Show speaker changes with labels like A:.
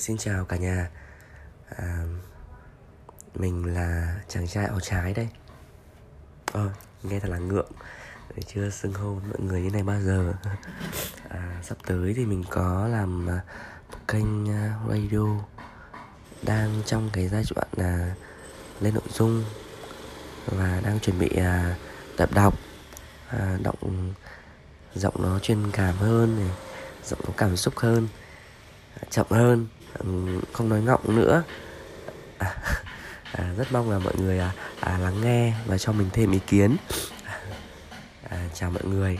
A: xin chào cả nhà. À, Mình là chàng trai áo trái đây. Ờ, nghe thật là ngượng. Chưa xưng hô mọi người như này bao giờ. À, Sắp tới thì mình có làm à, một kênh à, radio Đang trong cái giai đoạn là lên nội dung Và đang chuẩn bị à, tập đọc. À, Động giọng nó truyền cảm hơn này Giọng nó cảm xúc hơn chậm hơn không nói ngọng nữa. À, à, rất mong là mọi người à, à, lắng nghe và cho mình thêm ý kiến. À, chào mọi người.